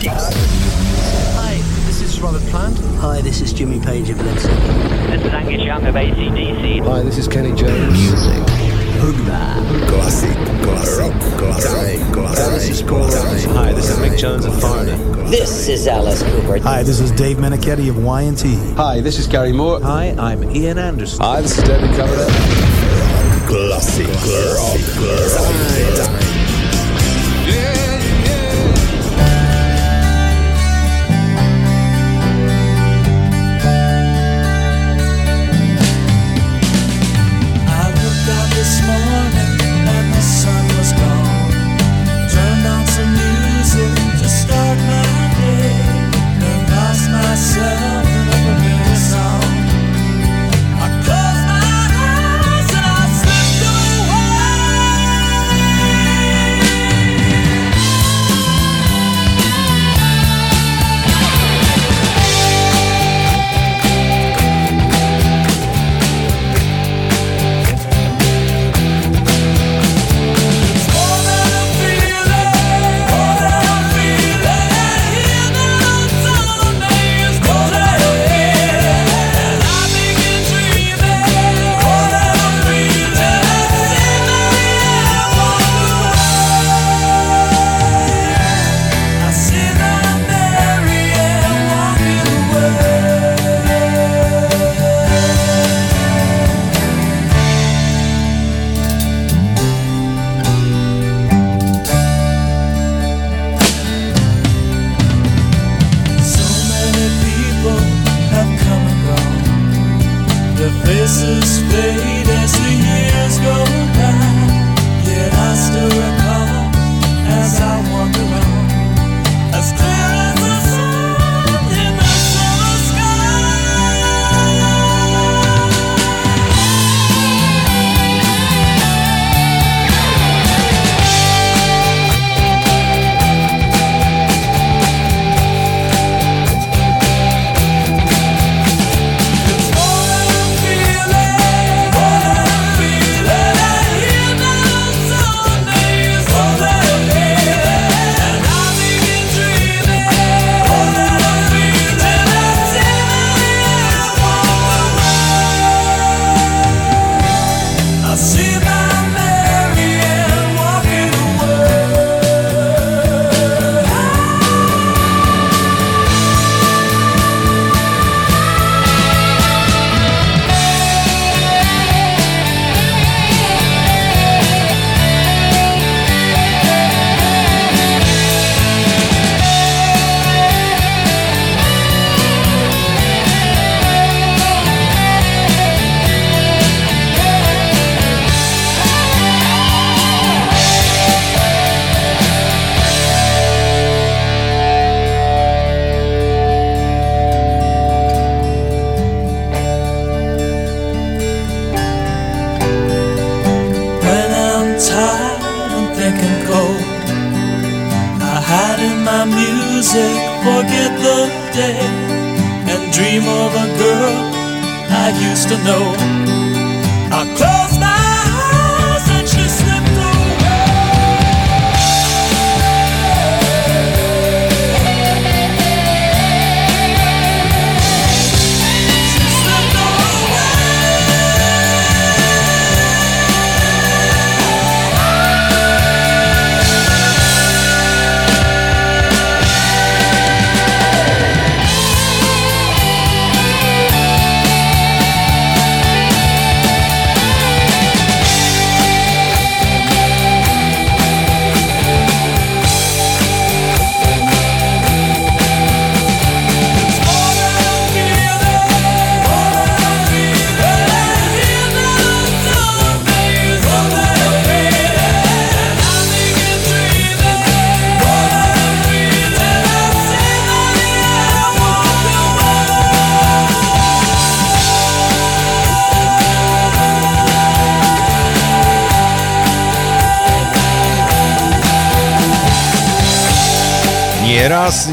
Hi, this is Robert Plant. Hi, this is Jimmy Page of Led Zeppelin. This is Angus Young of ACDC. Hi, this is Kenny Jones. Music. Classic, classic, classic, classic, classic. Hi, this is Mick Jones of Foreigner. This is Alice Cooper. Hi, this is Dave Menichetti of YNT. Hi, this is Gary Moore. Hi, I'm Ian Anderson. Hi, this is David Coverdale. Classic, classic, classic.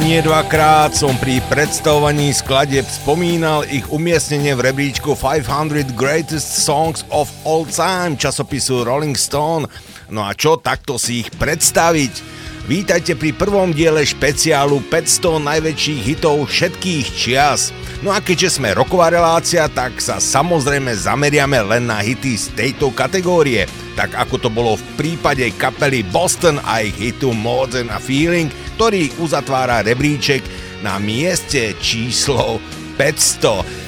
Nie dvakrát som pri predstavovaní skladieb spomínal ich umiestnenie v rebríčku 500 Greatest Songs of All Time časopisu Rolling Stone. No a čo takto si ich predstaviť? Vítajte pri prvom diele špeciálu 500 najväčších hitov všetkých čias. No a keďže sme roková relácia, tak sa samozrejme zameriame len na hity z tejto kategórie. Tak ako to bolo v prípade kapely Boston a ich hitu More Than a Feeling, ktorý uzatvára rebríček na mieste číslo 500.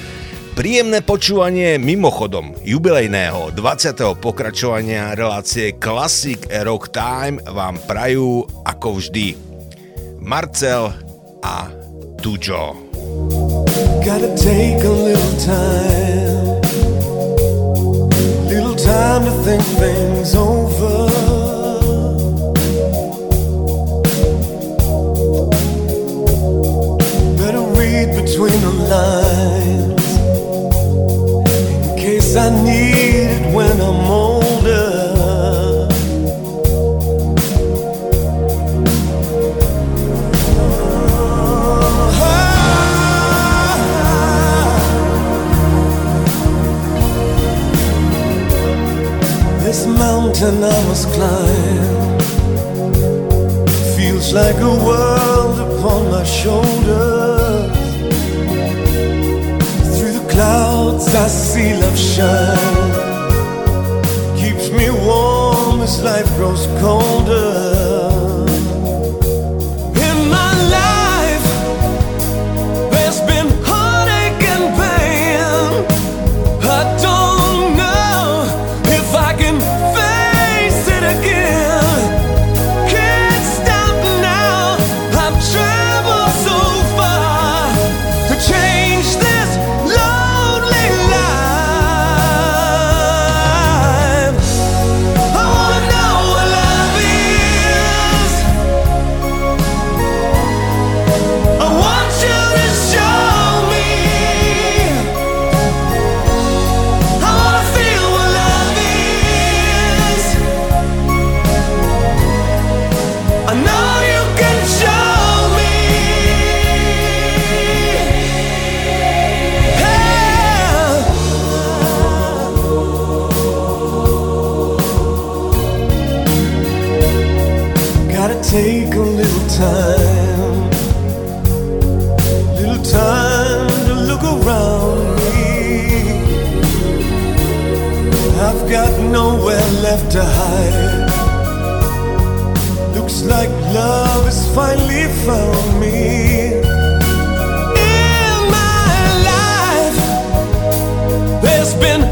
Príjemné počúvanie mimochodom jubilejného 20. pokračovania relácie Classic Rock Time vám prajú ako vždy Marcel a Tujo. Gotta take a little time time to think things over Better read between the lines in case I need it when I'm older. This mountain I must climb. Feels like a world upon my shoulders. Through the clouds I see love shine. Keeps me warm as life grows colder to hide. Looks like love has finally found me. In my life, there's been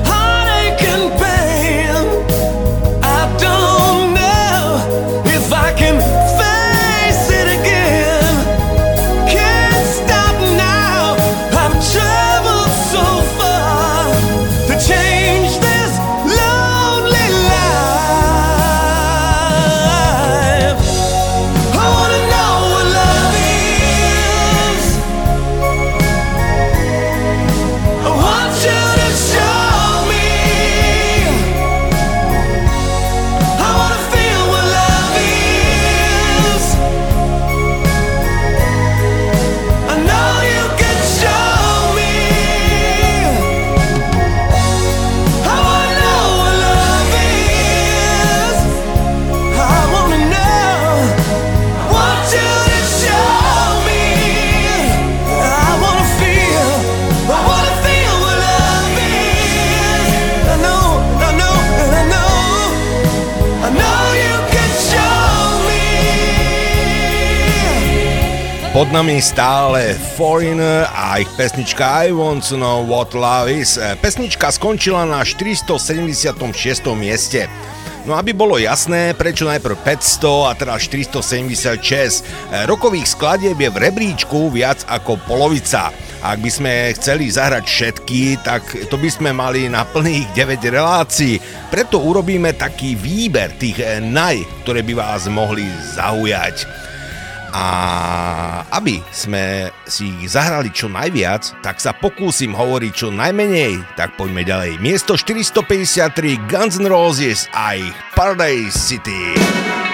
nami stále Foreigner a ich pesnička I Want to Know What Love Is. Pesnička skončila na 476. mieste. No aby bolo jasné, prečo najprv 500 a teraz 476. Rokových skladieb je v rebríčku viac ako polovica. Ak by sme chceli zahrať všetky, tak to by sme mali na plných 9 relácií. Preto urobíme taký výber tých naj, ktoré by vás mohli zaujať. A aby sme si ich zahrali čo najviac, tak sa pokúsim hovoriť čo najmenej, tak poďme ďalej. Miesto 453 Guns N' Roses a ich Paradise City. N'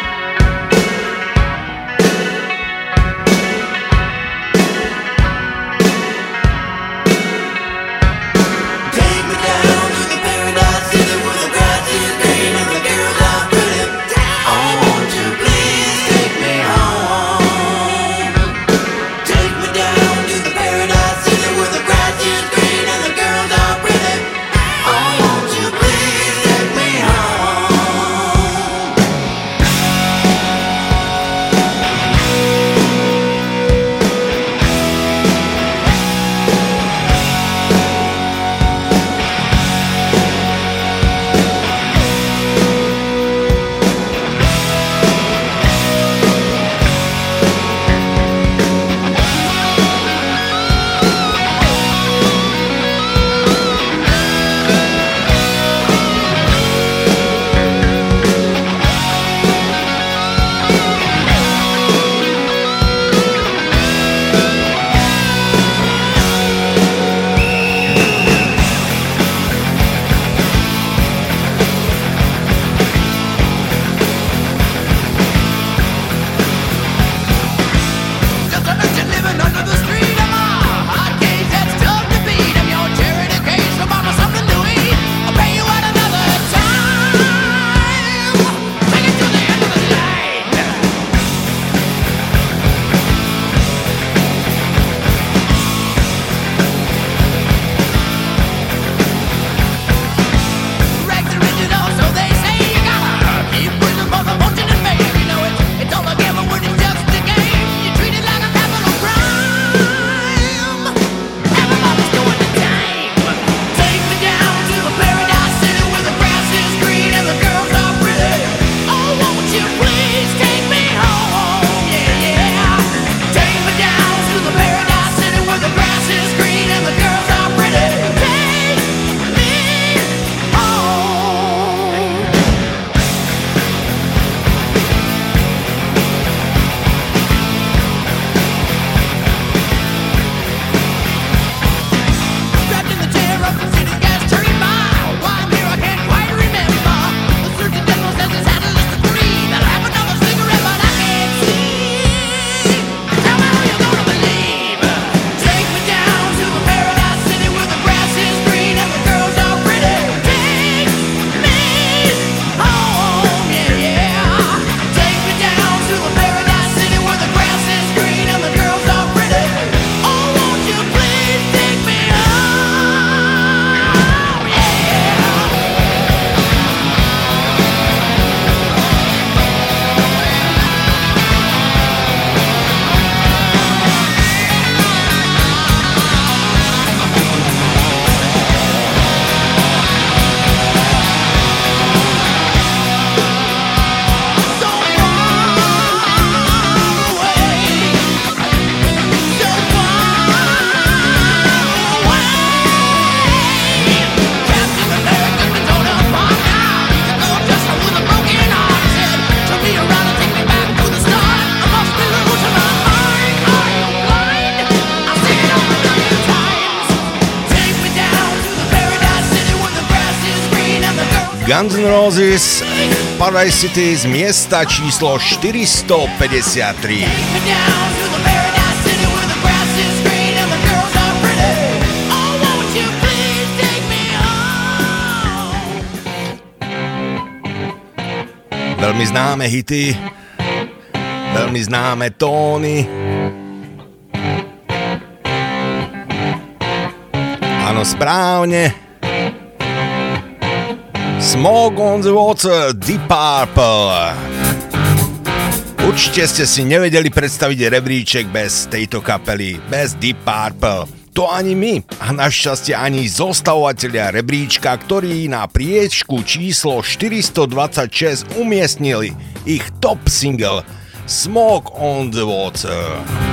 Roses Paradise City z miesta číslo 453. Veľmi známe hity, veľmi známe tóny. Áno, správne. Smoke on the Water, Deep Purple. Určite ste si nevedeli predstaviť rebríček bez tejto kapely, bez Deep Purple. To ani my a našťastie ani zostavovateľia rebríčka, ktorí na priečku číslo 426 umiestnili ich top single Smoke on the Water.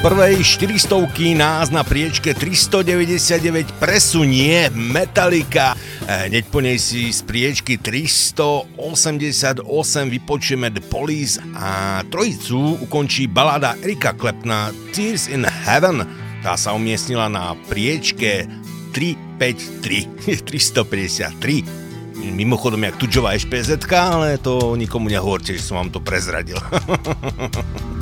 Prvej 400 nás na priečke 399 presunie Metallica. E, hneď po nej si z priečky 388 vypočujeme The Police a trojicu ukončí balada Erika Klepna Tears in Heaven. Tá sa umiestnila na priečke 353, 353. Mimochodom, jak Tudžová špz ale to nikomu nehovorte, že som vám to prezradil.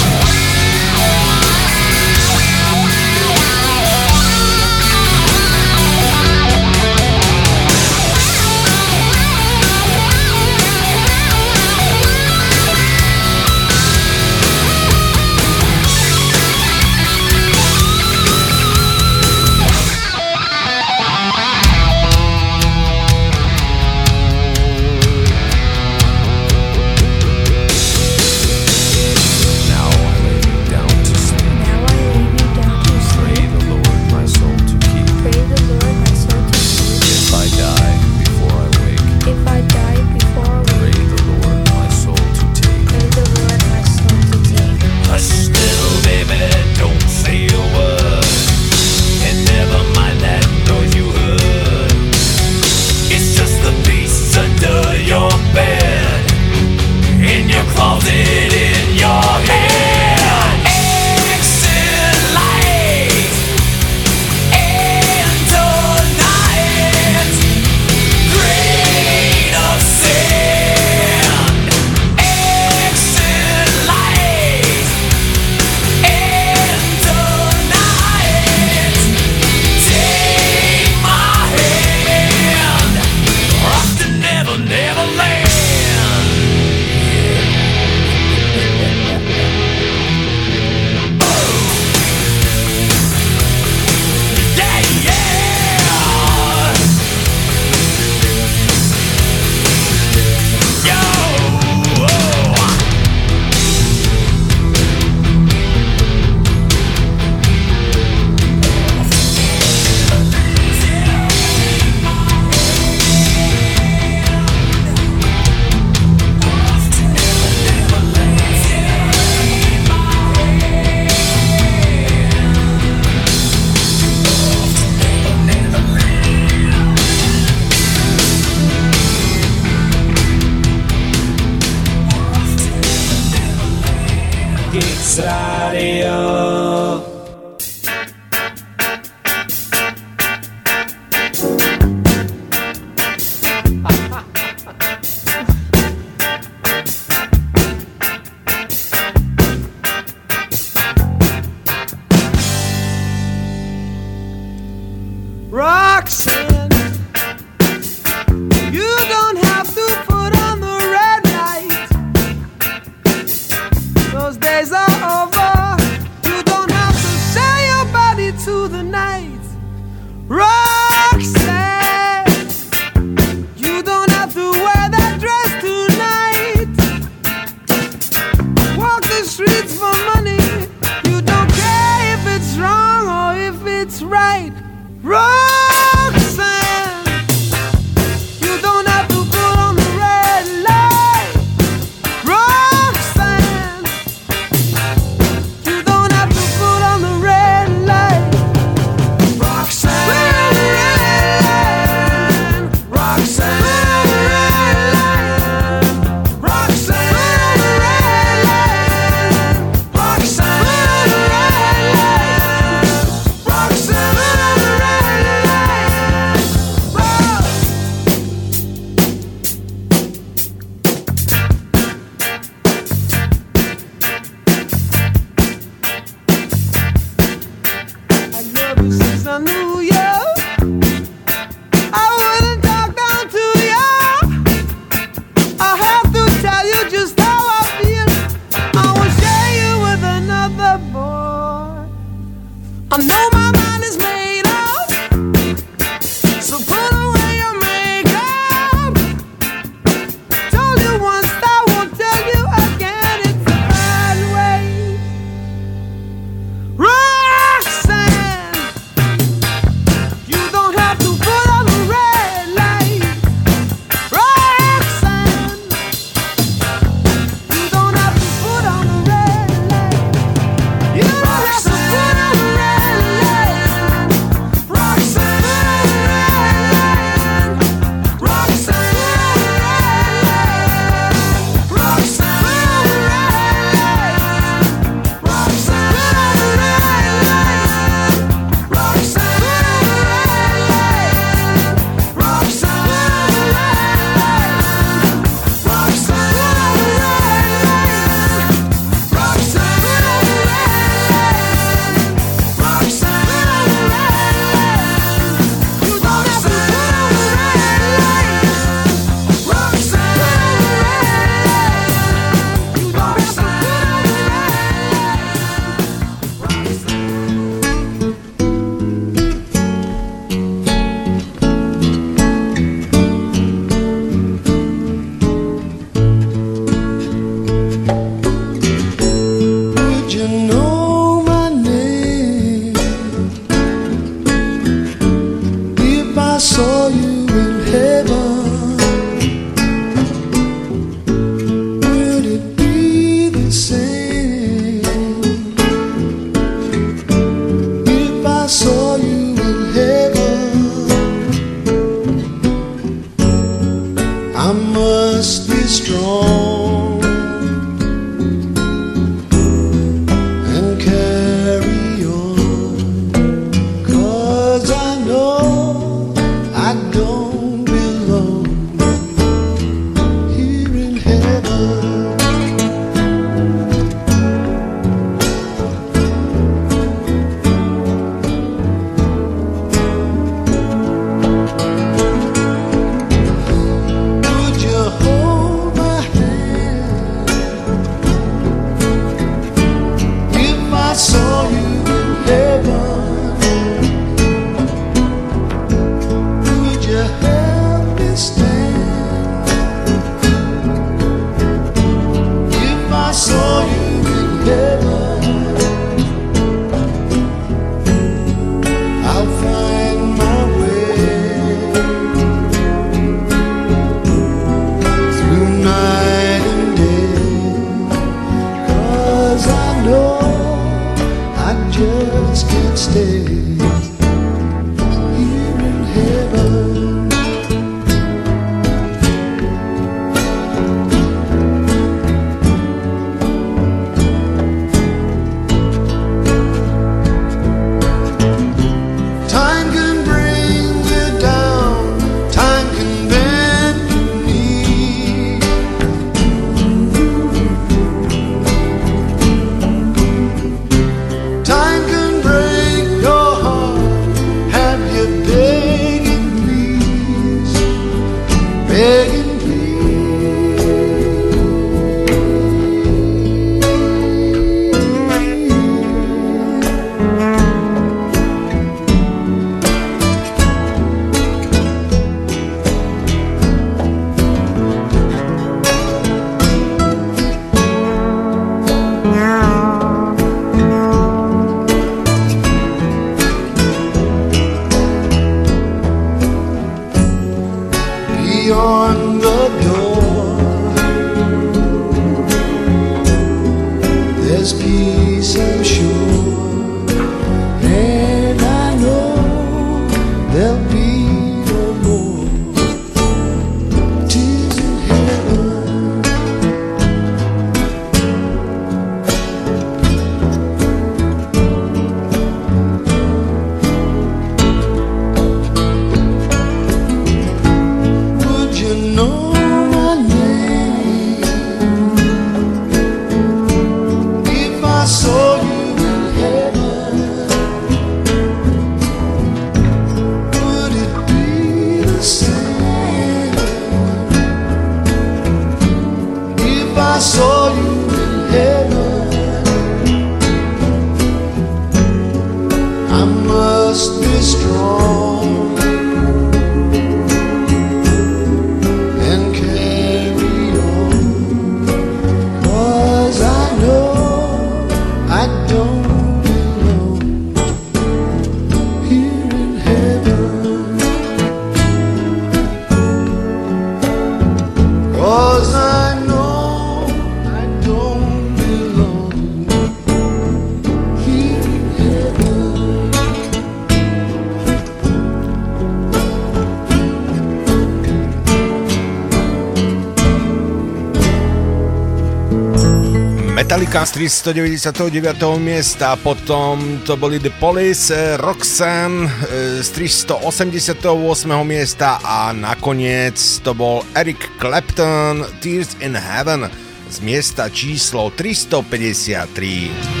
Metallica z 399. miesta, potom to boli The Police, eh, Roxanne eh, z 388. miesta a nakoniec to bol Eric Clapton Tears in Heaven z miesta číslo 353.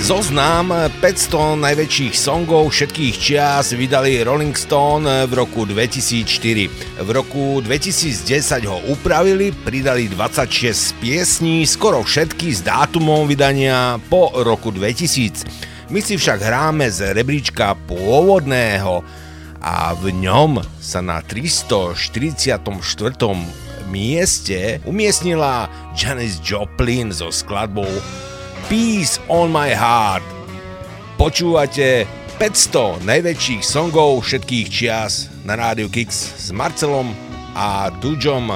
Zoznam 500 najväčších songov všetkých čias vydali Rolling Stone v roku 2004. V roku 2010 ho upravili, pridali 26 piesní, skoro všetky s dátumom vydania po roku 2000. My si však hráme z rebríčka pôvodného a v ňom sa na 344 mieste umiestnila Janis Joplin so skladbou Peace on my heart. Počúvate 500 najväčších songov všetkých čias na rádiu Kix s Marcelom a Dudžom.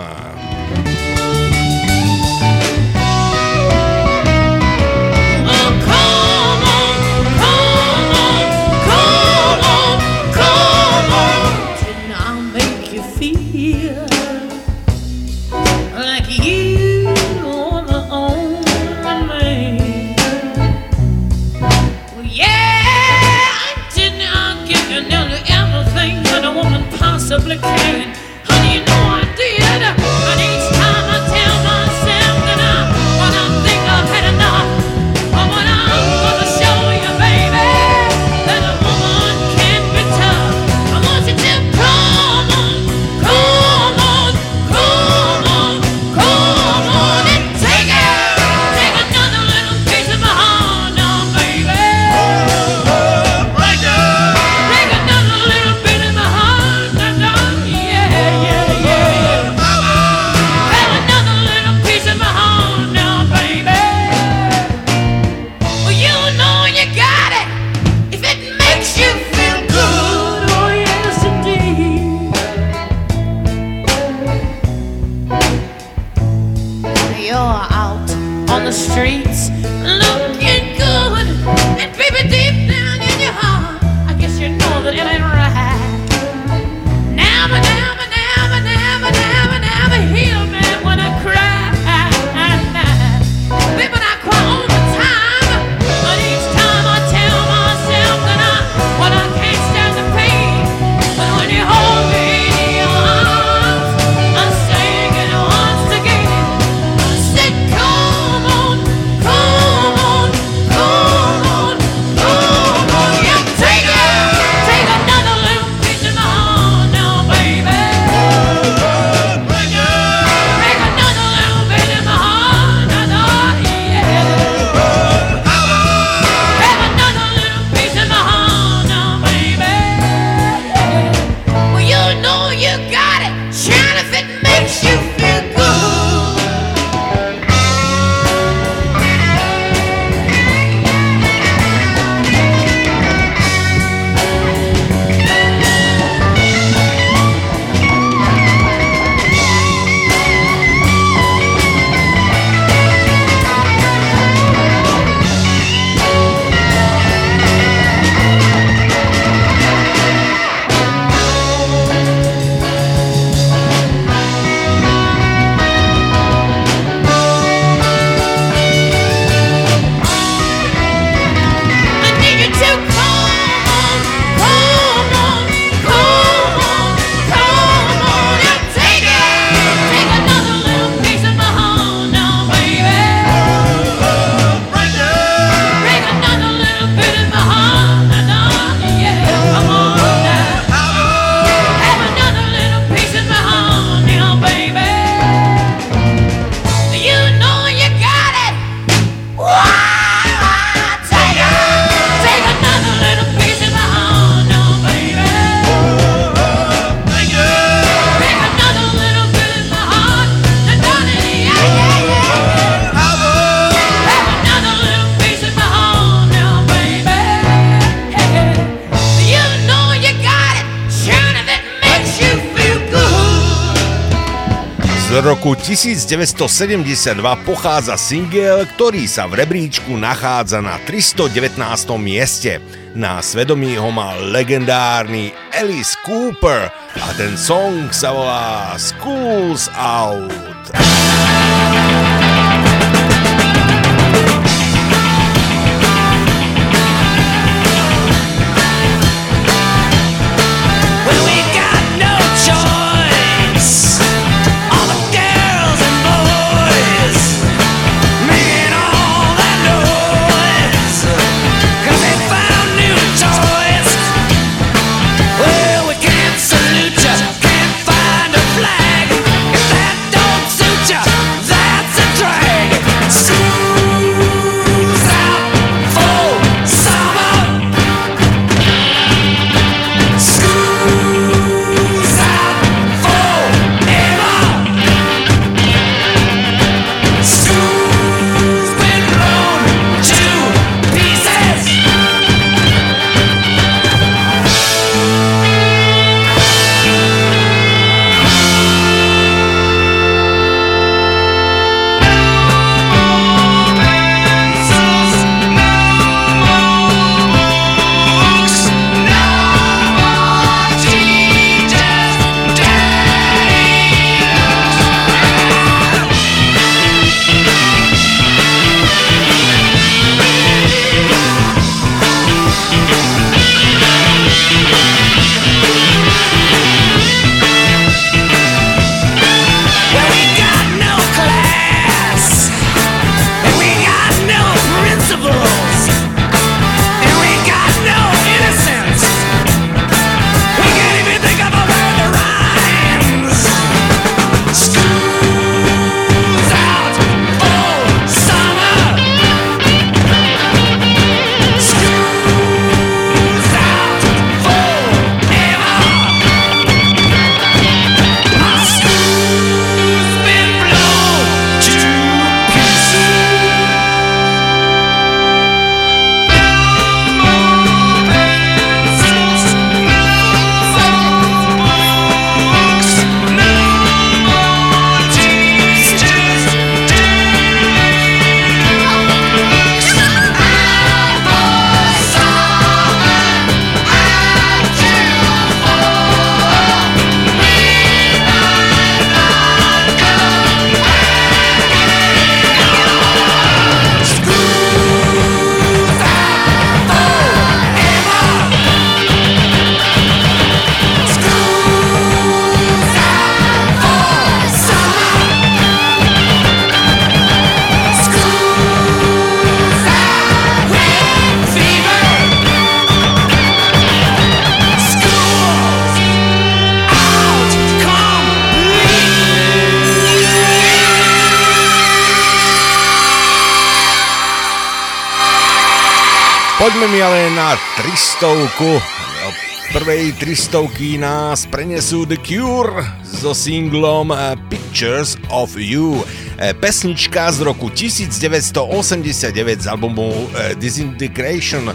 1972 pochádza single, ktorý sa v rebríčku nachádza na 319. mieste. Na svedomí ho mal legendárny Alice Cooper a ten song sa volá Schools Out. 300 Prvej 300 nás prenesú The Cure so singlom eh, Pictures of You. Eh, pesnička z roku 1989 z albumu eh, Disintegration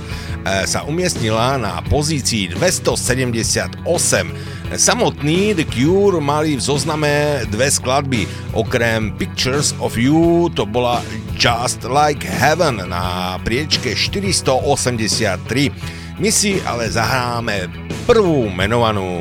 sa umiestnila na pozícii 278. Samotný The Cure mali v zozname dve skladby. Okrem Pictures of You to bola Just Like Heaven na priečke 483. My si ale zahráme prvú menovanú.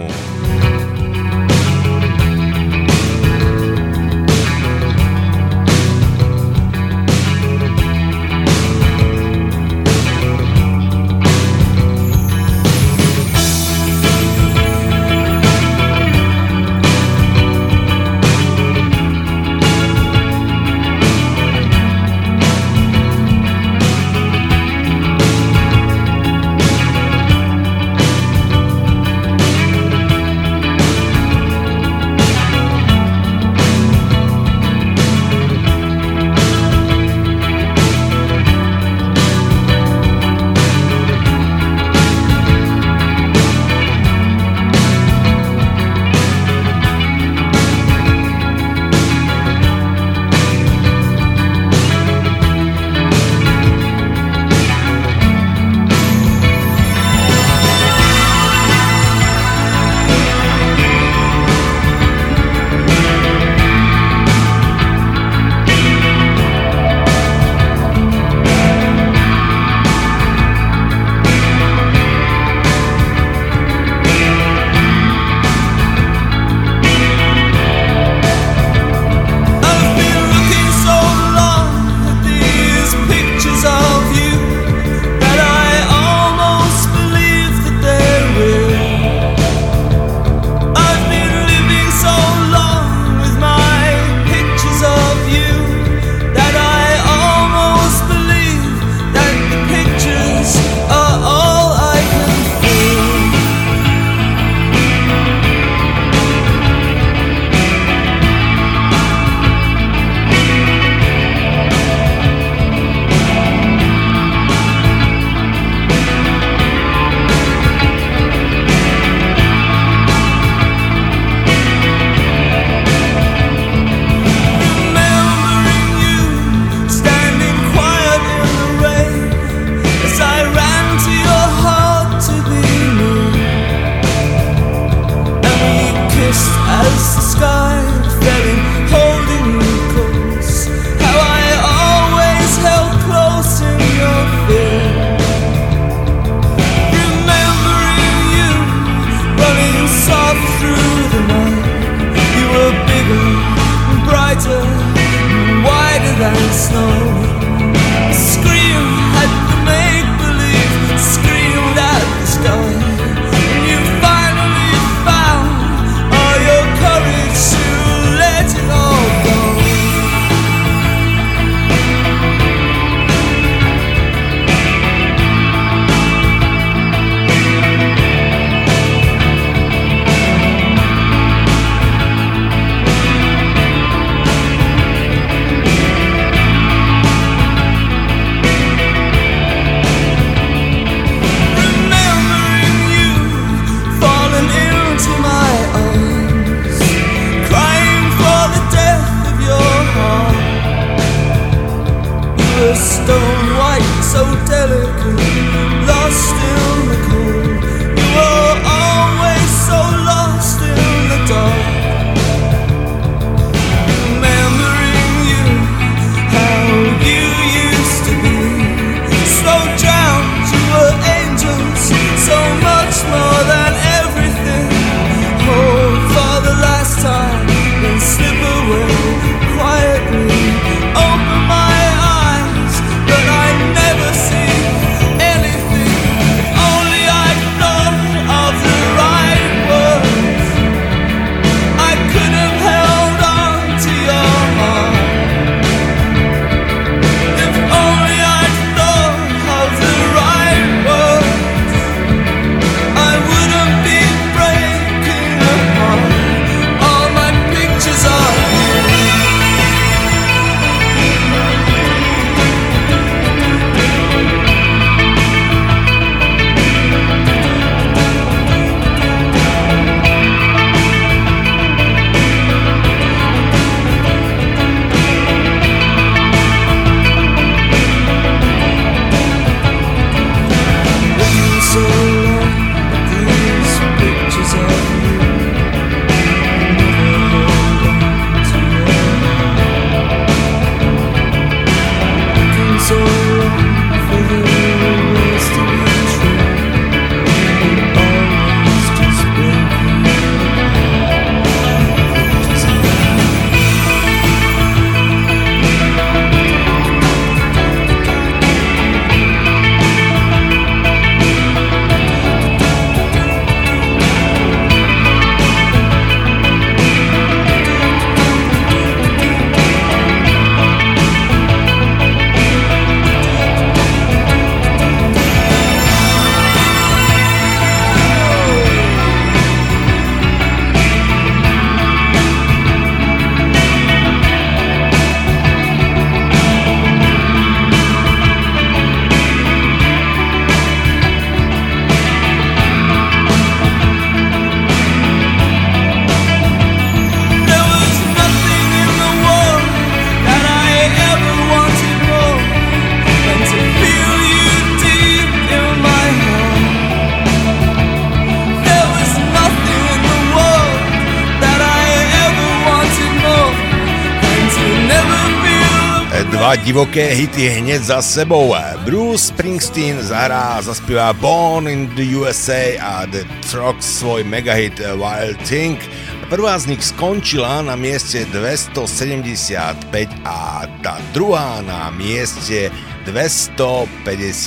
Divoké hity hneď za sebou. Bruce Springsteen zahrá a zaspívá Born in the USA a The Trucks svoj megahit Wild Thing. Prvá z nich skončila na mieste 275 a tá druhá na mieste 257.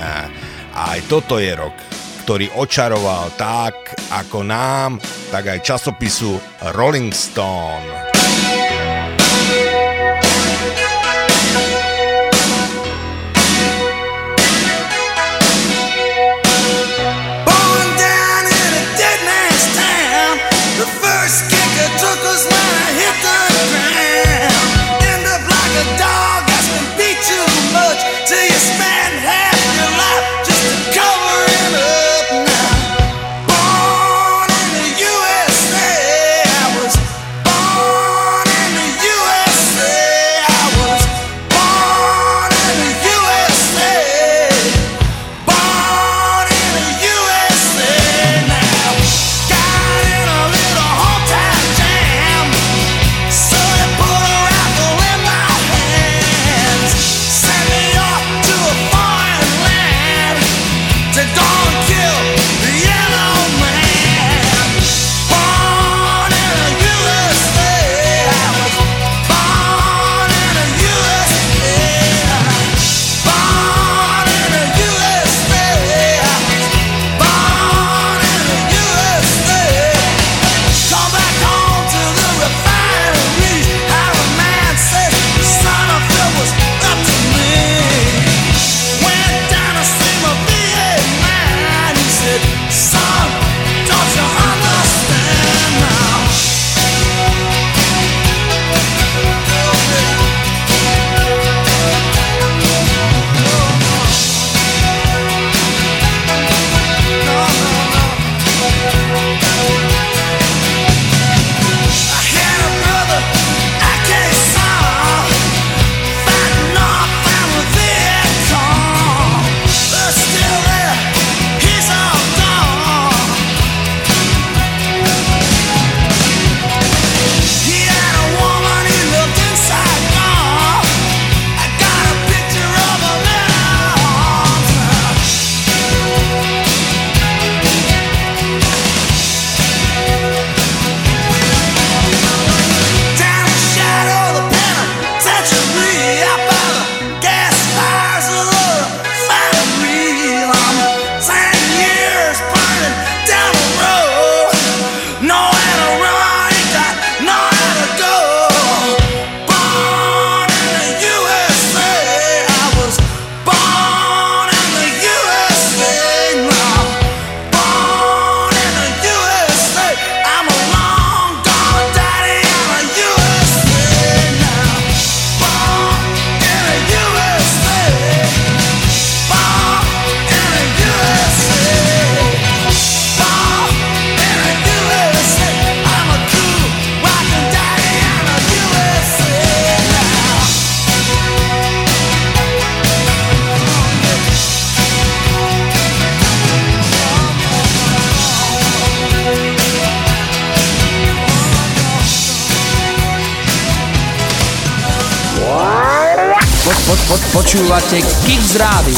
A aj toto je rok, ktorý očaroval tak ako nám, tak aj časopisu Rolling Stone. till you smash. Počúvate Kix Rádio.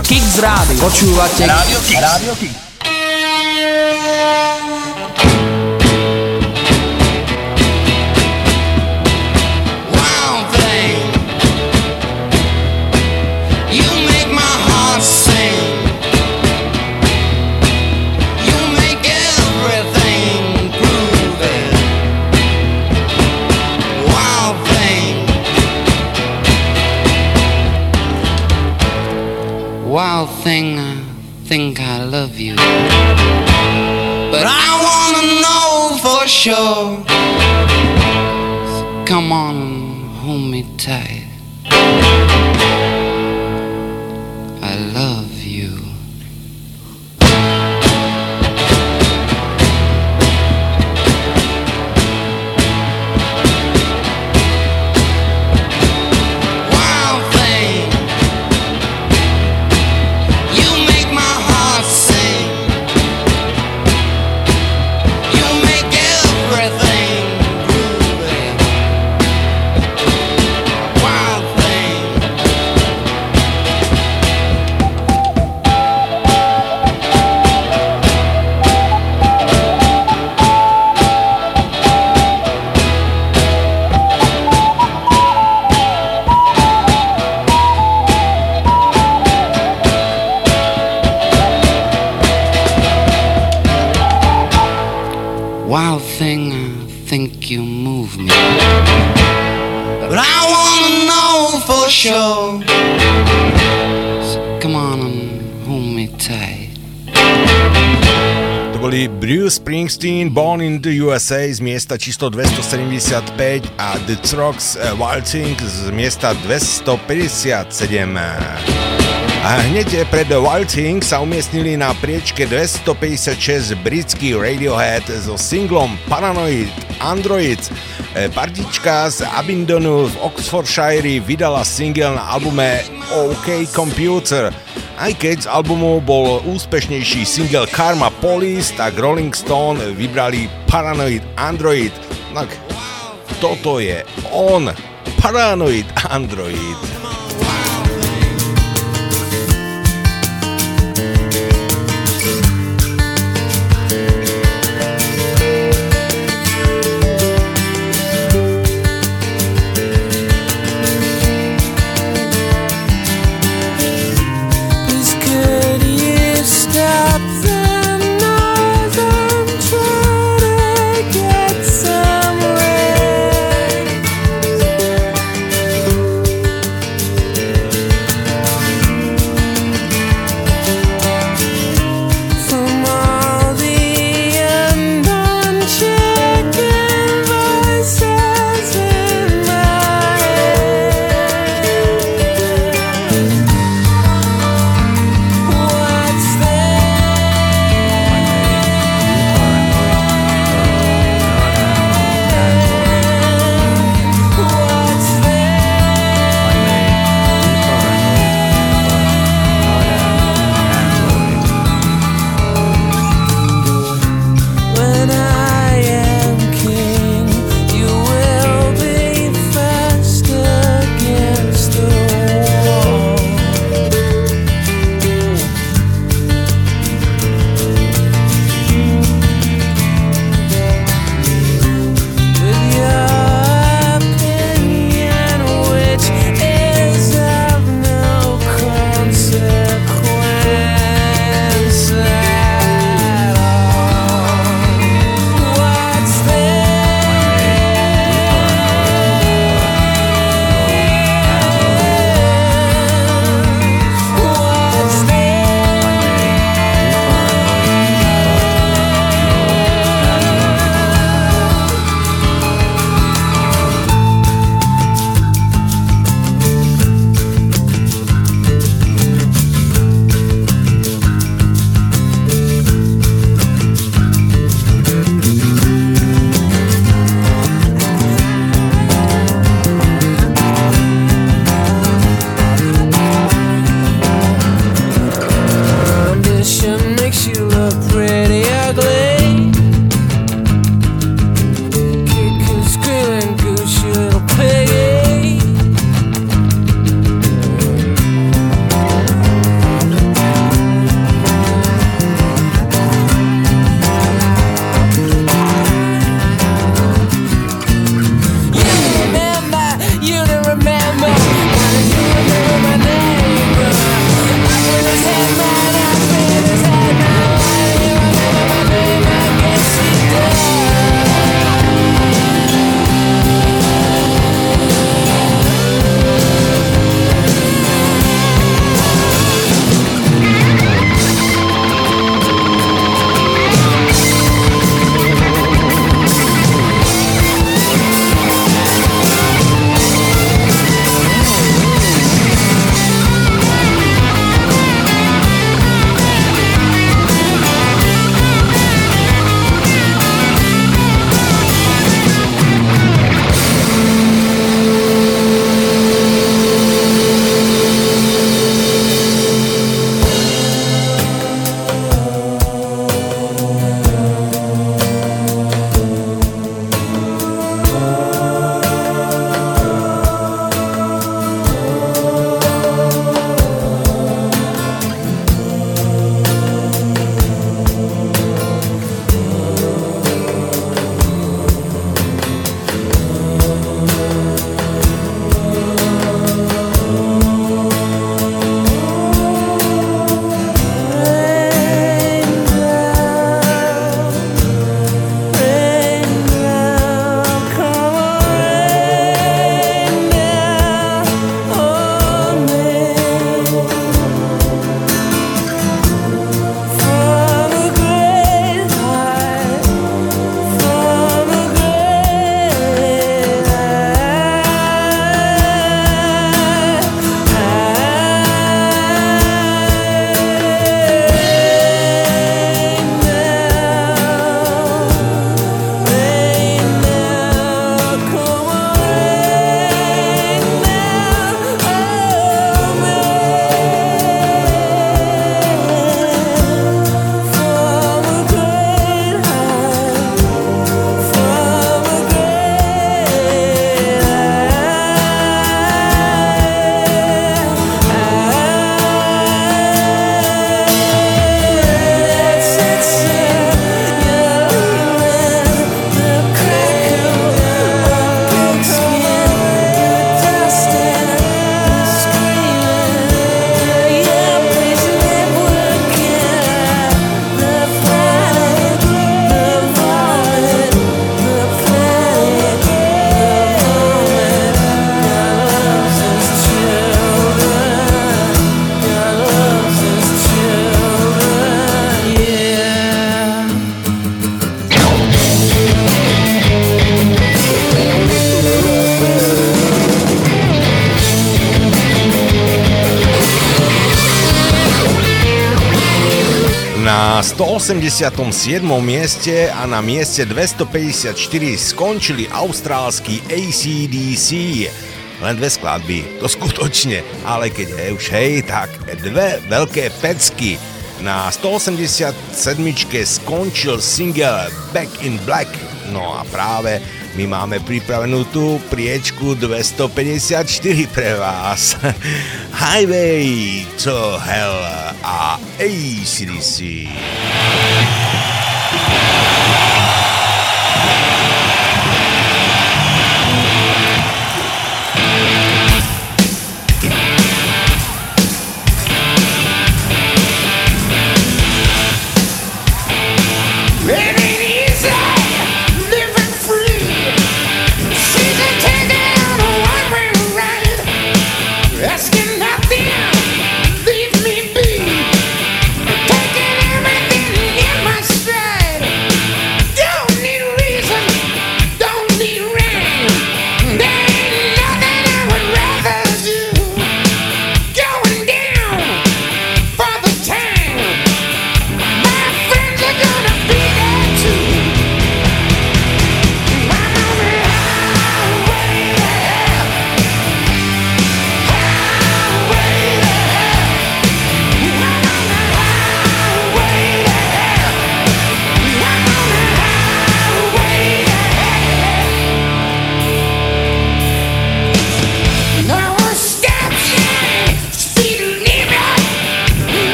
Kix Rádio. Počúvate Rádio Kix. Rádio Kix. USA z miesta číslo 275 a The Trucks eh, Waltzing z miesta 257. A hneď pred Waltzing sa umiestnili na priečke 256 britský Radiohead so singlom Paranoid Android. Eh, Partička z Abingdonu v Oxfordshire vydala single na albume OK Computer. Aj keď z albumu bol úspešnejší single Karma Police, tak Rolling Stone vybrali Paranoid Android. Tak toto je on, Paranoid Android. 87. mieste a na mieste 254 skončili austrálsky ACDC. Len dve skladby, to skutočne, ale keď je už hej, tak dve veľké pecky. Na 187. skončil single Back in Black, no a práve my máme pripravenú tú priečku 254 pre vás. Highway to Hell a ACDC.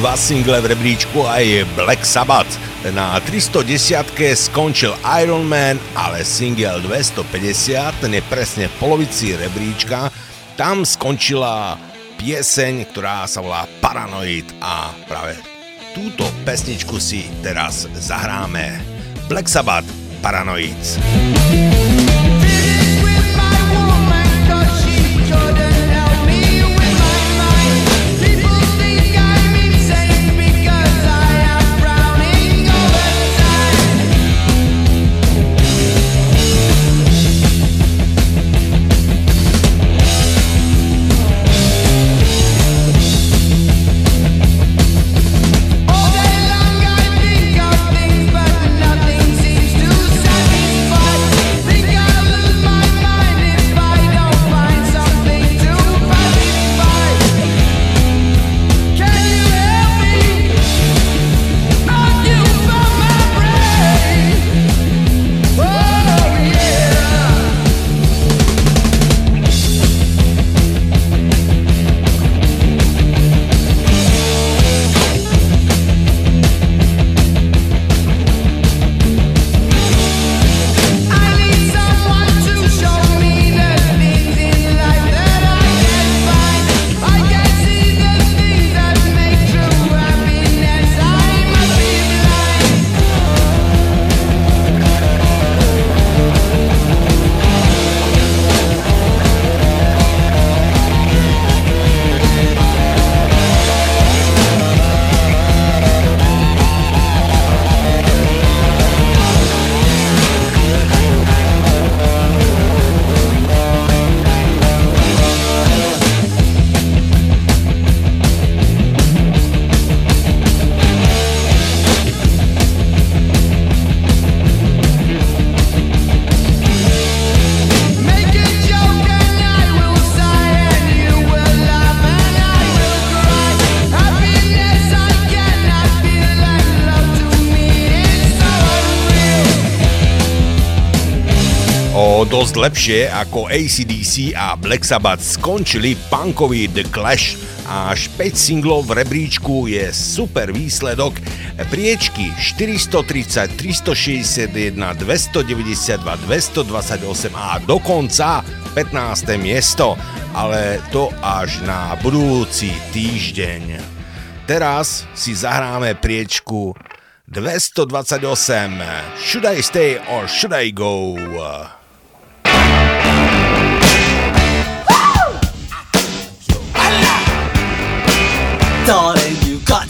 Dva single v rebríčku aj Black Sabbath. Na 310 skončil Iron Man, ale single 250, ten je presne v polovici rebríčka. Tam skončila pieseň, ktorá sa volá Paranoid a práve túto pesničku si teraz zahráme. Black Sabbath Paranoids. Think dosť lepšie ako ACDC a Black Sabbath skončili punkovi The Clash až 5 singlov v rebríčku je super výsledok. Priečky 430, 361, 292, 228 a dokonca 15. miesto, ale to až na budúci týždeň. Teraz si zahráme priečku 228 Should I stay or should I go?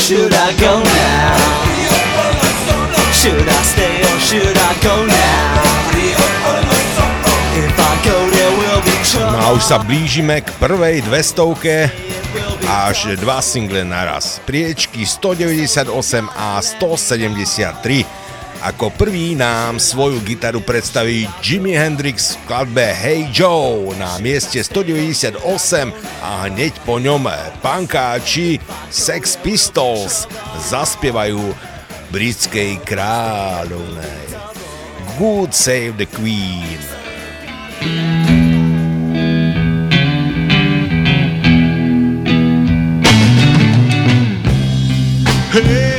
Should I go now? Should I stay or should I go now? If I go there will be trouble. No a už sa blížime k prvej 200 až dva single naraz. Priečky 198 a 173. Ako prvý nám svoju gitaru predstaví Jimi Hendrix v skladbe Hey Joe na mieste 198 a hneď po ňom pankáči Sex Pistols zaspievajú britskej kráľovnej Good Save the Queen. Hey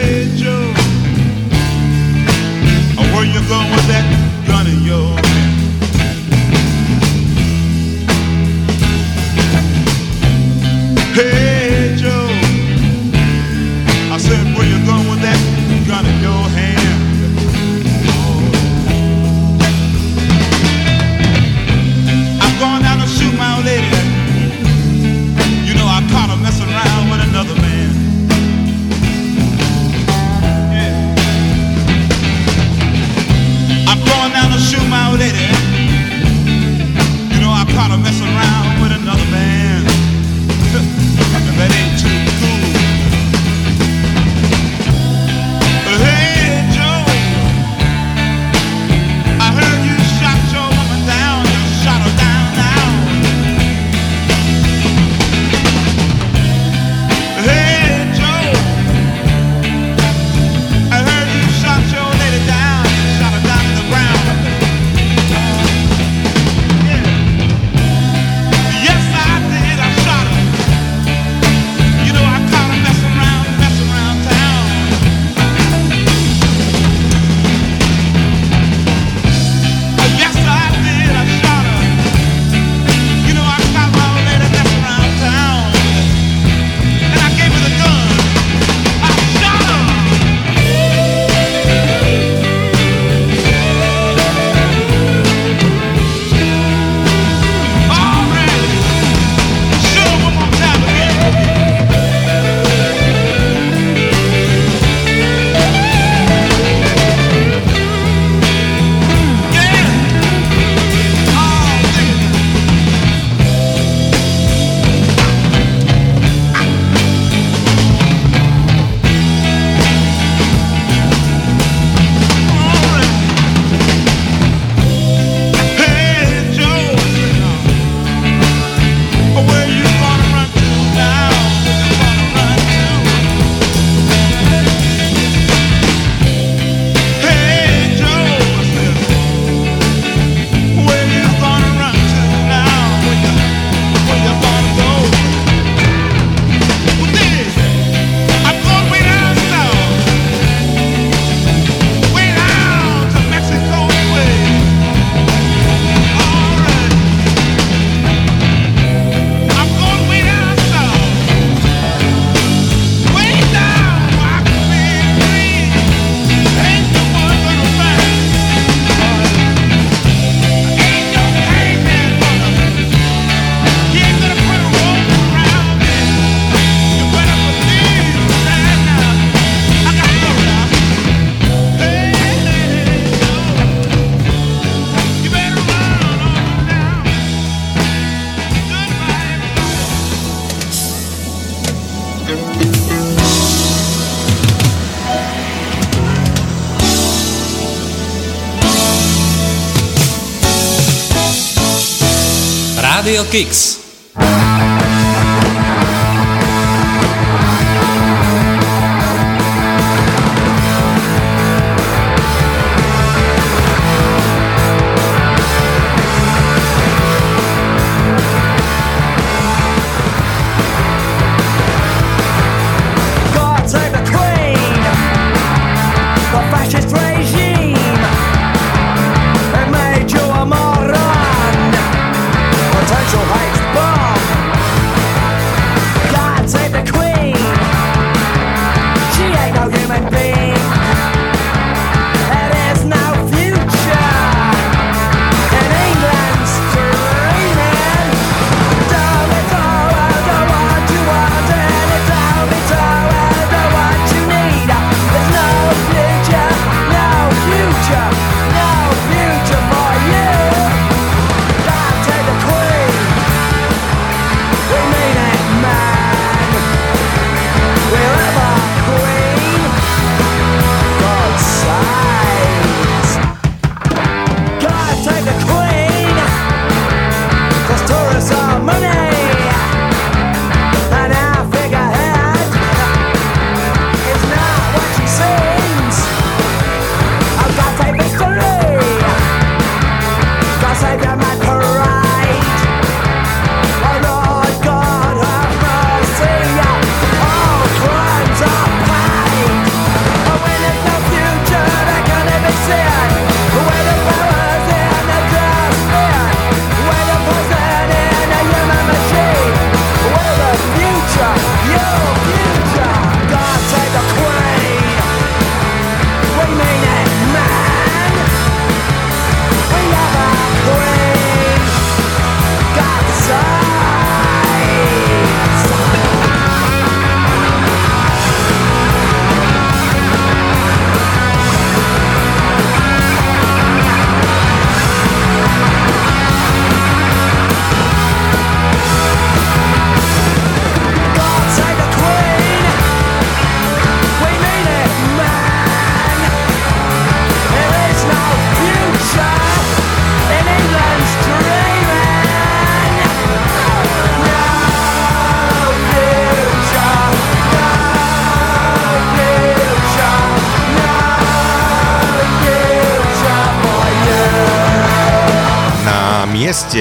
your kicks.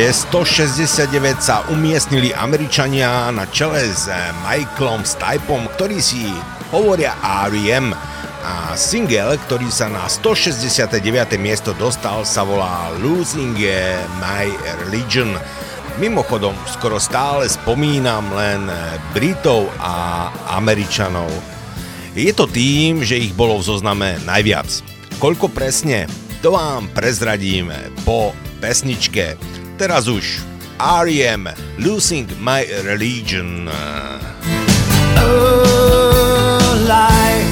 priečke 169 sa umiestnili Američania na čele s eh, Michaelom Stipeom, ktorí si hovoria R.E.M. A single, ktorý sa na 169. miesto dostal, sa volá Losing My Religion. Mimochodom, skoro stále spomínam len eh, Britov a Američanov. Je to tým, že ich bolo v zozname najviac. Koľko presne? To vám prezradím po pesničke. teraz R.E.M. Losing My Religion. Oh, life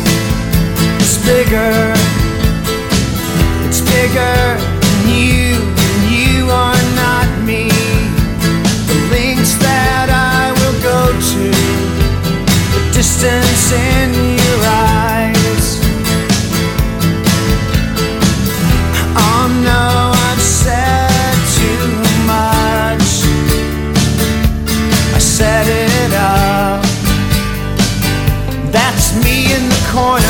is bigger It's bigger than you and you are not me The links that I will go to The distance in your eyes corner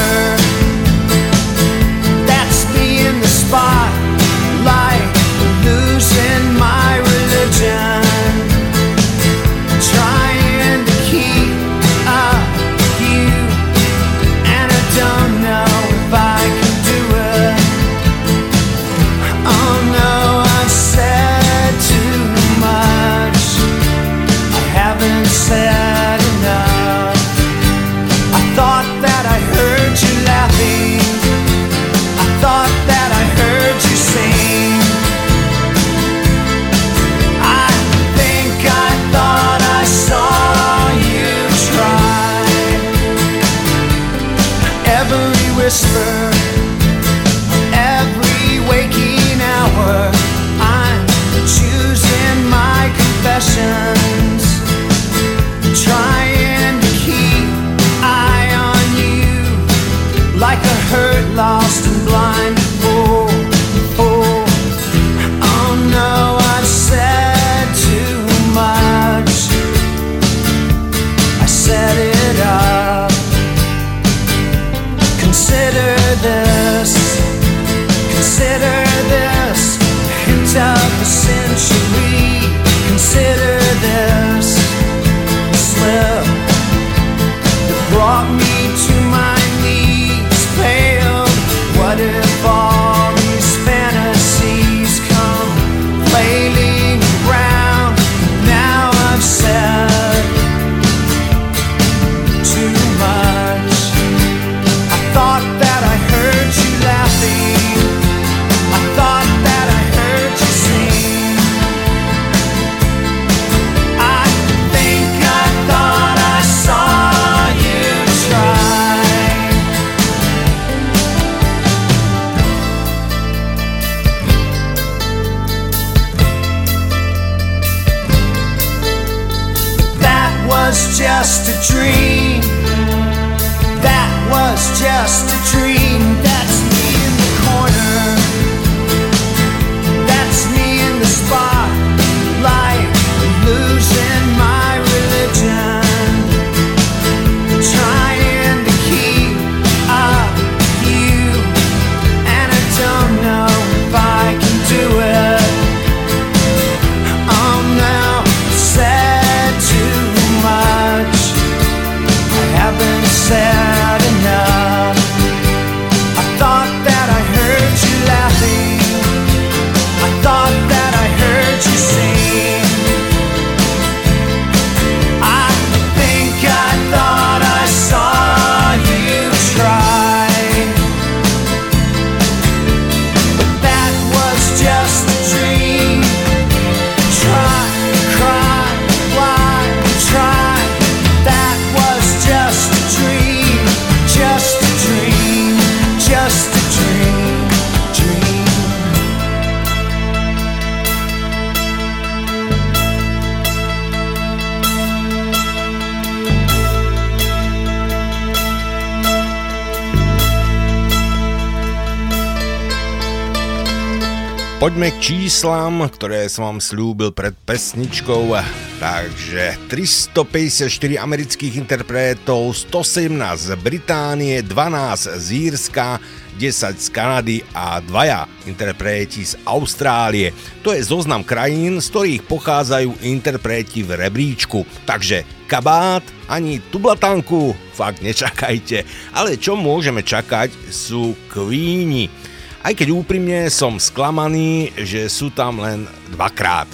číslam, ktoré som vám slúbil pred pesničkou. Takže 354 amerických interpretov, 117 z Británie, 12 z Írska, 10 z Kanady a dvaja interpreti z Austrálie. To je zoznam krajín, z ktorých pochádzajú interpreti v rebríčku. Takže kabát ani tublatanku fakt nečakajte. Ale čo môžeme čakať sú Queeni. Aj keď úprimne som sklamaný, že sú tam len dvakrát.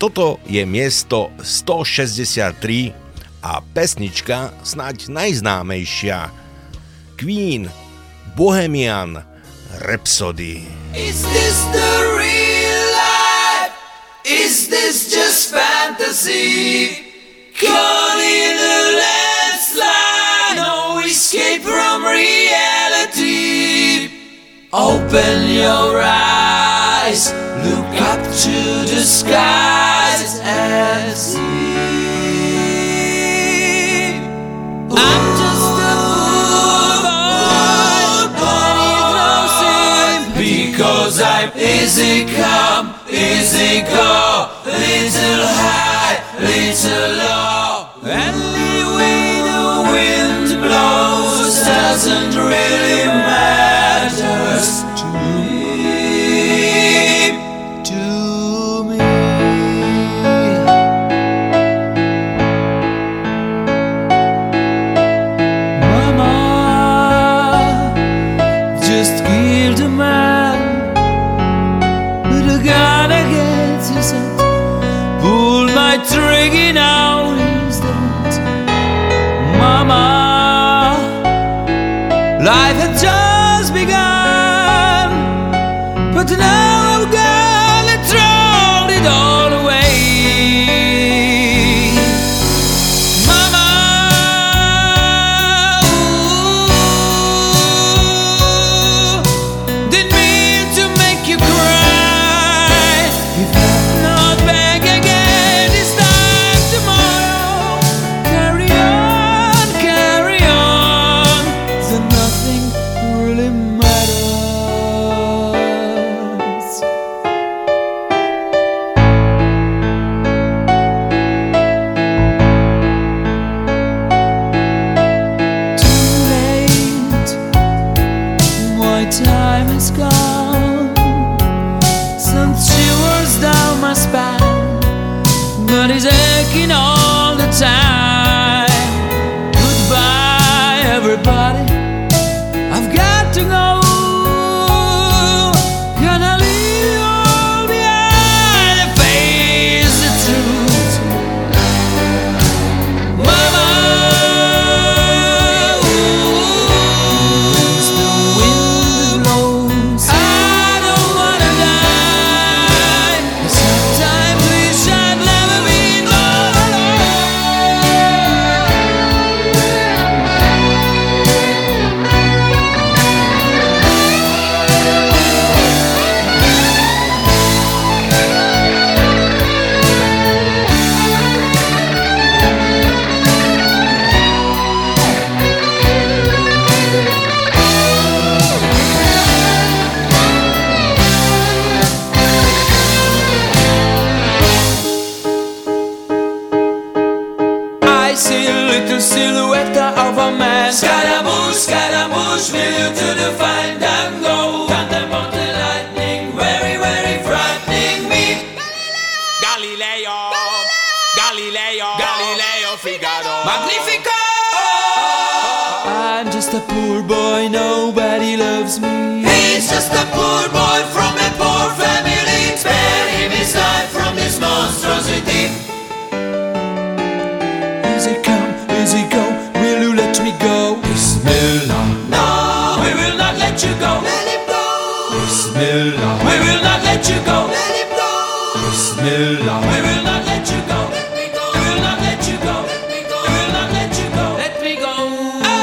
Toto je miesto 163 a pesnička snáď najznámejšia. Queen Bohemian Rhapsody. Is this the real life? Is this just fantasy? In a landslide, no escape from reality. Open your eyes, look up to the skies and see. I'm just a fool boy, and because I'm easy come, easy go, little high, little low. Any way the wind blows doesn't really Galileo, Galileo, Galileo Figaro. Magnifico! I'm just a poor boy, nobody loves me. He's just a poor boy from a poor family. Spare him his life from this monstrosity. Easy come, easy go, will you let me go? Bismillah. No, we will not let you go. Let him go. Bismillah. We will not let you go. Let. Bismillah. We will not let you go. Let me go. We will not let you go. Let me go. We will not let you go. Let me go. No,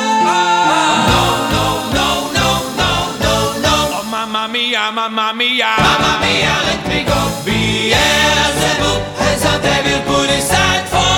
no, no, no, no, no, no. Oh, mamma mia, mamma mia. Mamma mia, let me go. Beelzebub has a devil put aside for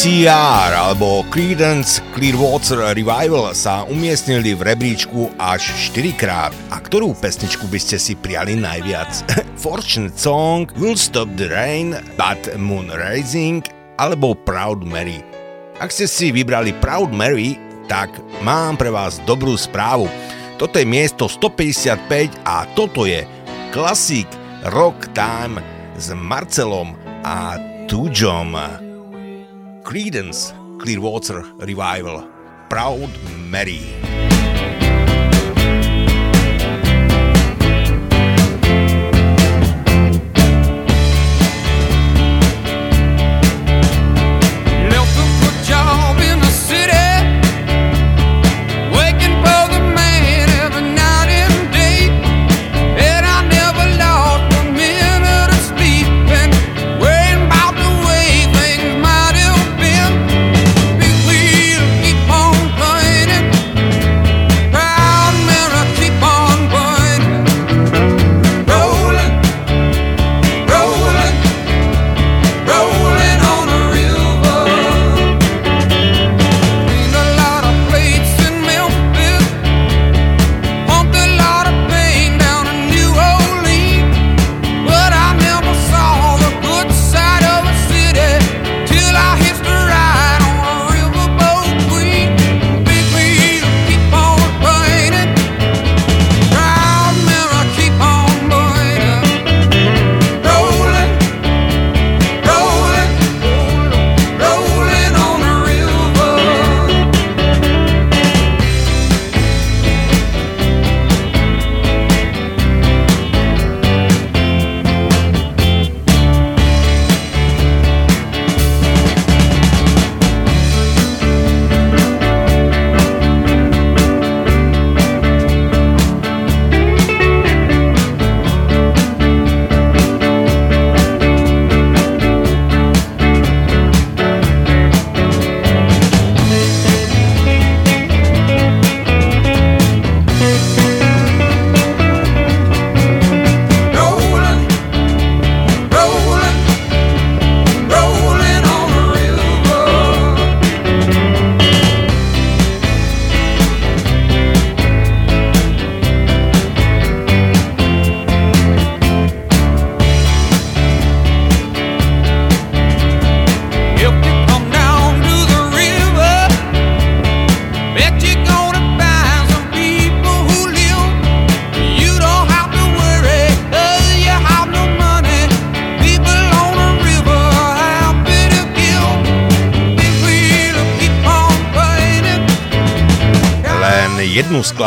CCR alebo Creedence Clearwater Revival sa umiestnili v rebríčku až 4 krát. A ktorú pesničku by ste si prijali najviac? Fortunate Song, Will Stop the Rain, But Moon Rising alebo Proud Mary. Ak ste si vybrali Proud Mary, tak mám pre vás dobrú správu. Toto je miesto 155 a toto je klasik Rock Time s Marcelom a Tujom. Creedence Clearwater Revival Proud Mary.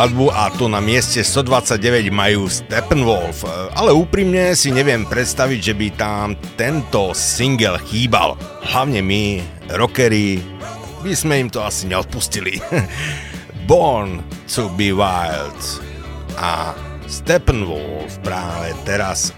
Skladbu a to na mieste 129 majú Steppenwolf, ale úprimne si neviem predstaviť, že by tam tento single chýbal. Hlavne my, rockery, by sme im to asi neodpustili. Born to be Wild a Steppenwolf práve teraz.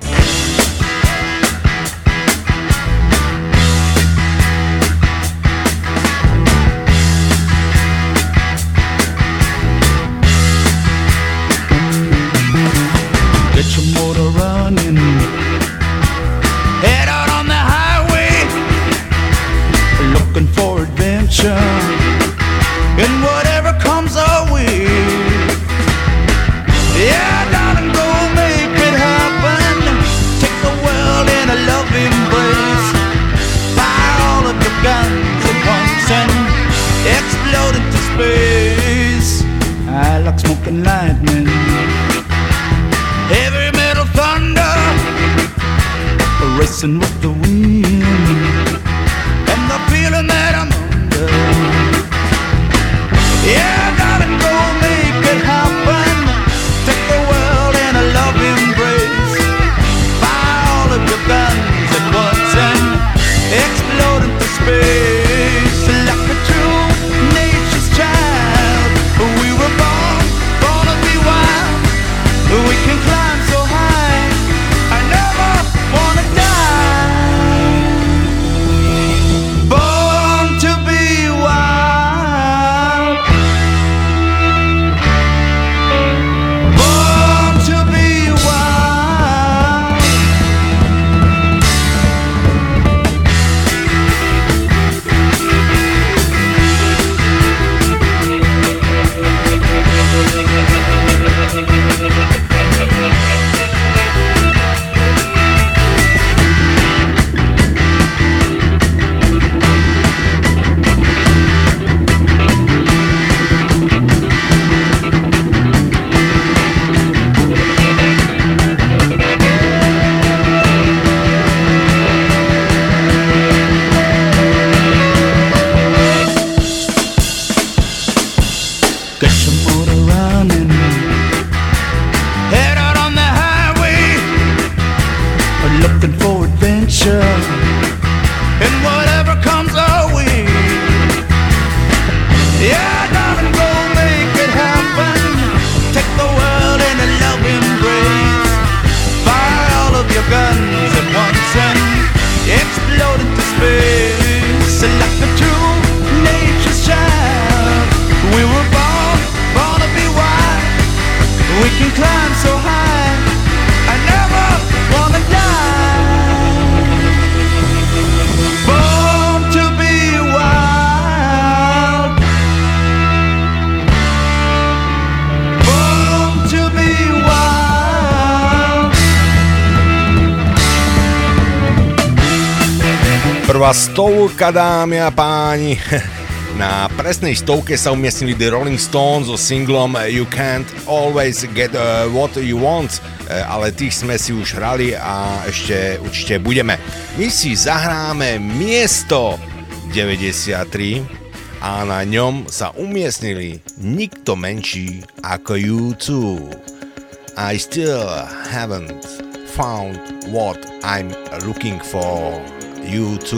Prvá stovka, dámy a páni. Na presnej stovke sa umiestnili The Rolling Stones so singlom You Can't Always Get uh, What You Want, uh, ale tých sme si už hrali a ešte určite budeme. My si zahráme miesto 93 a na ňom sa umiestnili nikto menší ako U2. I still haven't found what I'm looking for. U2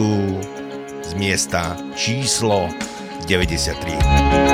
z miesta číslo 93.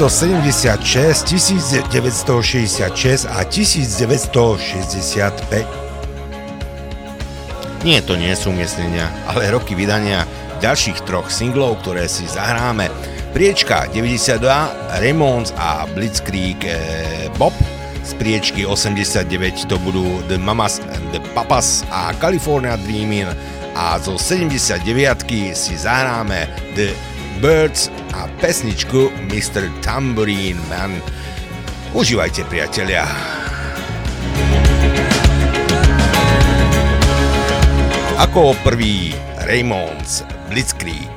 1976, 1966 a 1965. Nie, to nie sú umiestnenia, ale roky vydania ďalších troch singlov, ktoré si zahráme. Priečka 92, Ramones a Blitzkrieg e, Bob. Z priečky 89 to budú The Mamas and the Papas a California Dreamin' a zo 79 si zahráme The Birds pesničku Mr. Tambourine Man. Užívajte, priatelia. Ako prvý Raymonds Blitzkrieg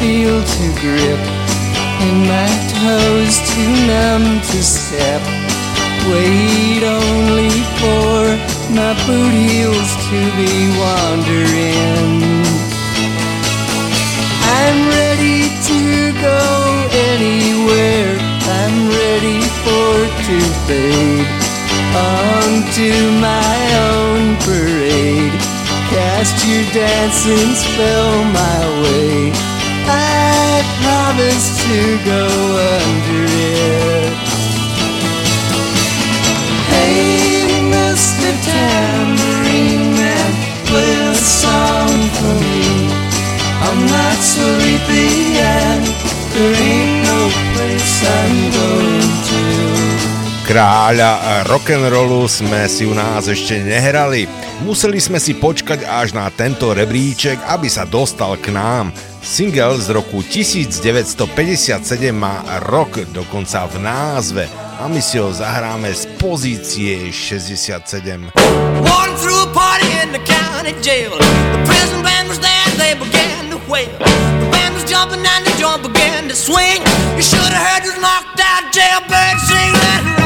feel to grip, and my toes too numb to step. Wait only for my boot heels to be wandering. I'm ready to go anywhere. I'm ready for to fade onto my own parade. Cast your dancing spell my way. I promise to go under it. Hey, Mr. Tambourine Man, play a song for me. I'm not sleepy and there ain't no place I'm going. Kráľa rock'n'rollu sme si u nás ešte nehrali. Museli sme si počkať až na tento rebríček, aby sa dostal k nám. Single z roku 1957 má rok dokonca v názve a my si ho zahráme z pozície 67. Walking through a party in the county jail. The prison band was there, they began to wail. The band was jumping and the joint began to swing. You should have heard this knocked out jailbird sing, let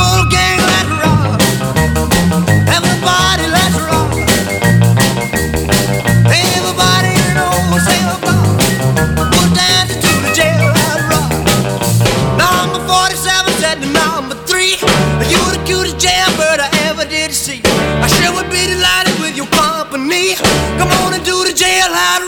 Come on and do the jailhouse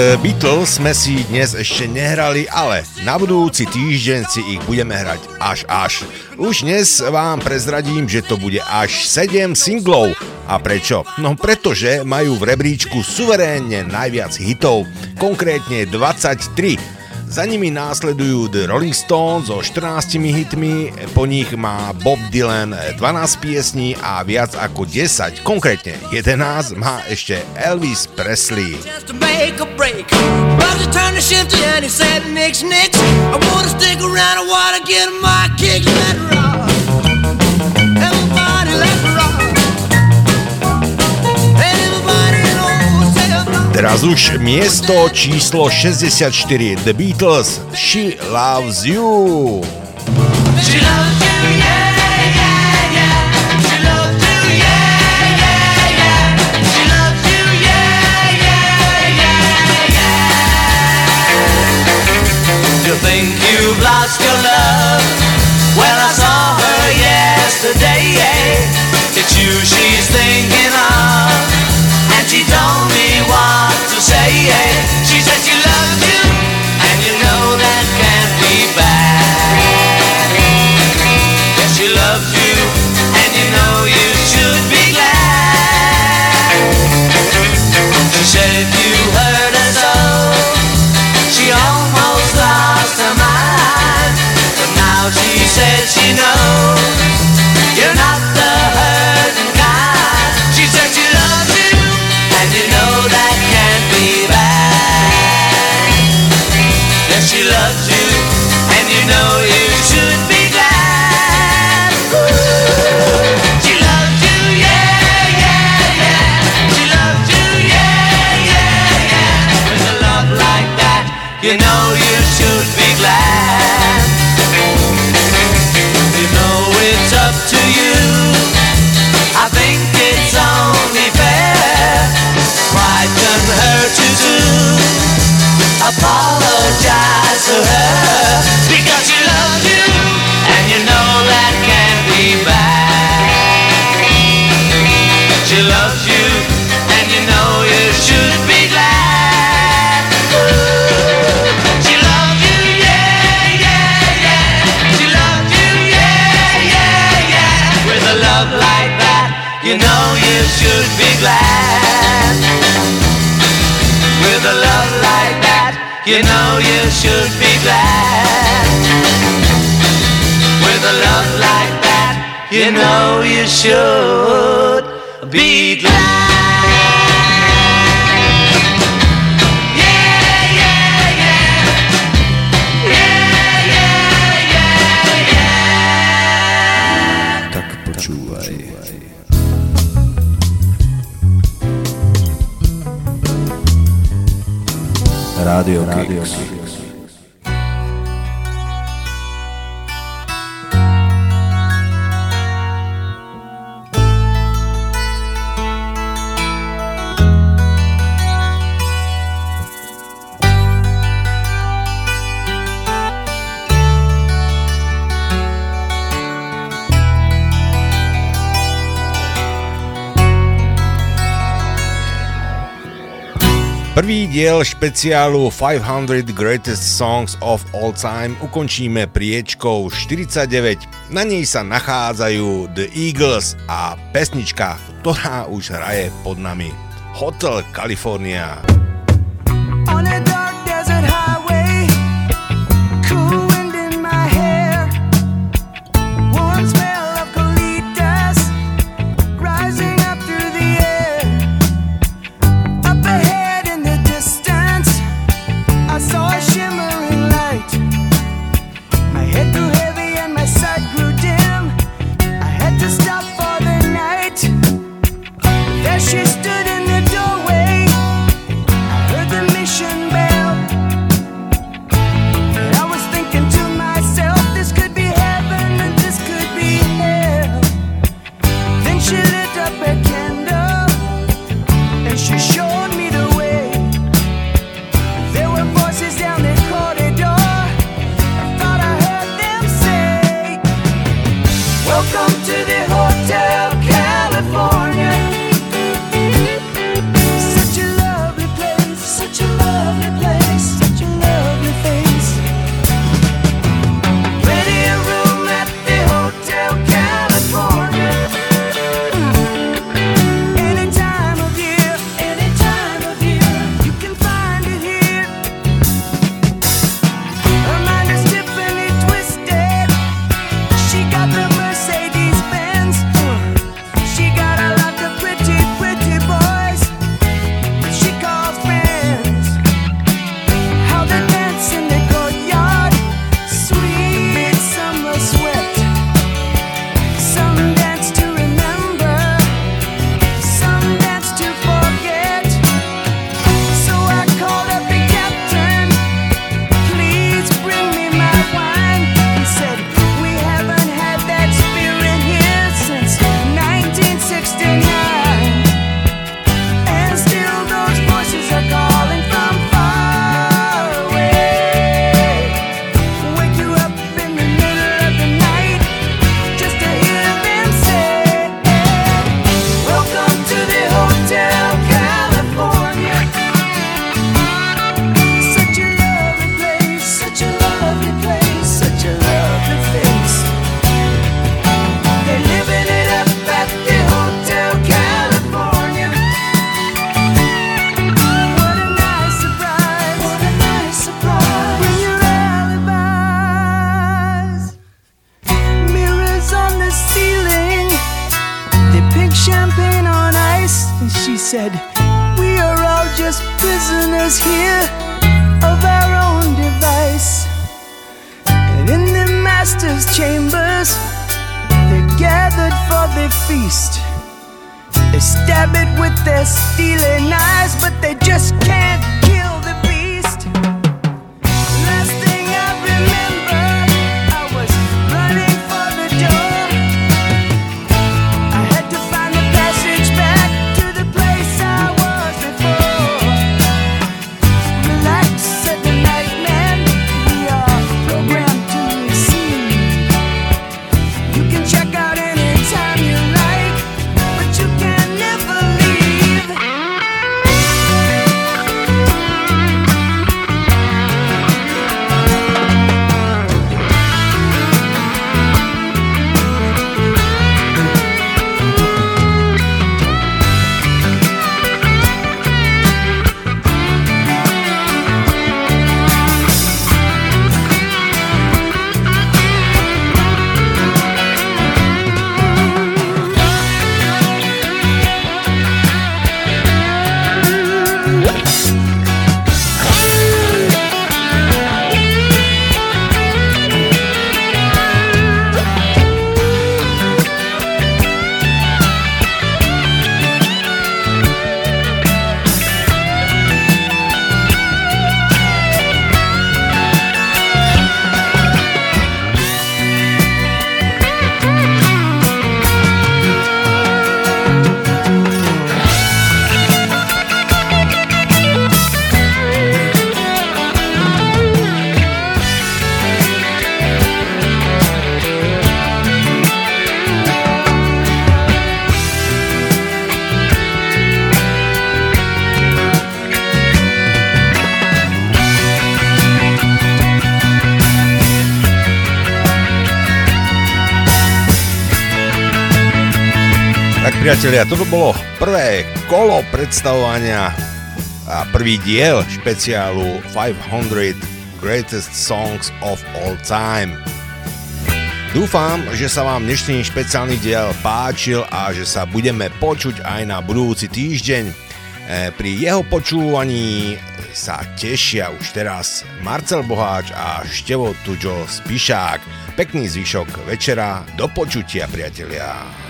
Beatles sme si dnes ešte nehrali, ale na budúci týždeň si ich budeme hrať až až. Už dnes vám prezradím, že to bude až 7 singlov. A prečo? No pretože majú v rebríčku suverénne najviac hitov, konkrétne 23. Za nimi následujú The Rolling Stones so 14 hitmi, po nich má Bob Dylan 12 piesní a viac ako 10, konkrétne 11 má ešte Elvis Presley. I wanna stick around, I Teraz už miesto číslo 64 The Beatles She Loves You. She loves you. You think you've lost your love? Well, I saw her yesterday. It's you she's thinking of, and she told me what to say. Eh? She said she loves you, know you should. diel špeciálu 500 Greatest Songs of All Time ukončíme priečkou 49. Na nej sa nachádzajú The Eagles a pesnička, ktorá už hraje pod nami. Hotel California. Tak priatelia, toto bolo prvé kolo predstavovania a prvý diel špeciálu 500 Greatest Songs of All Time. Dúfam, že sa vám dnešný špeciálny diel páčil a že sa budeme počuť aj na budúci týždeň. E, pri jeho počúvaní sa tešia už teraz Marcel Boháč a Števo Tuďo Spišák. Pekný zvyšok večera, do počutia priatelia.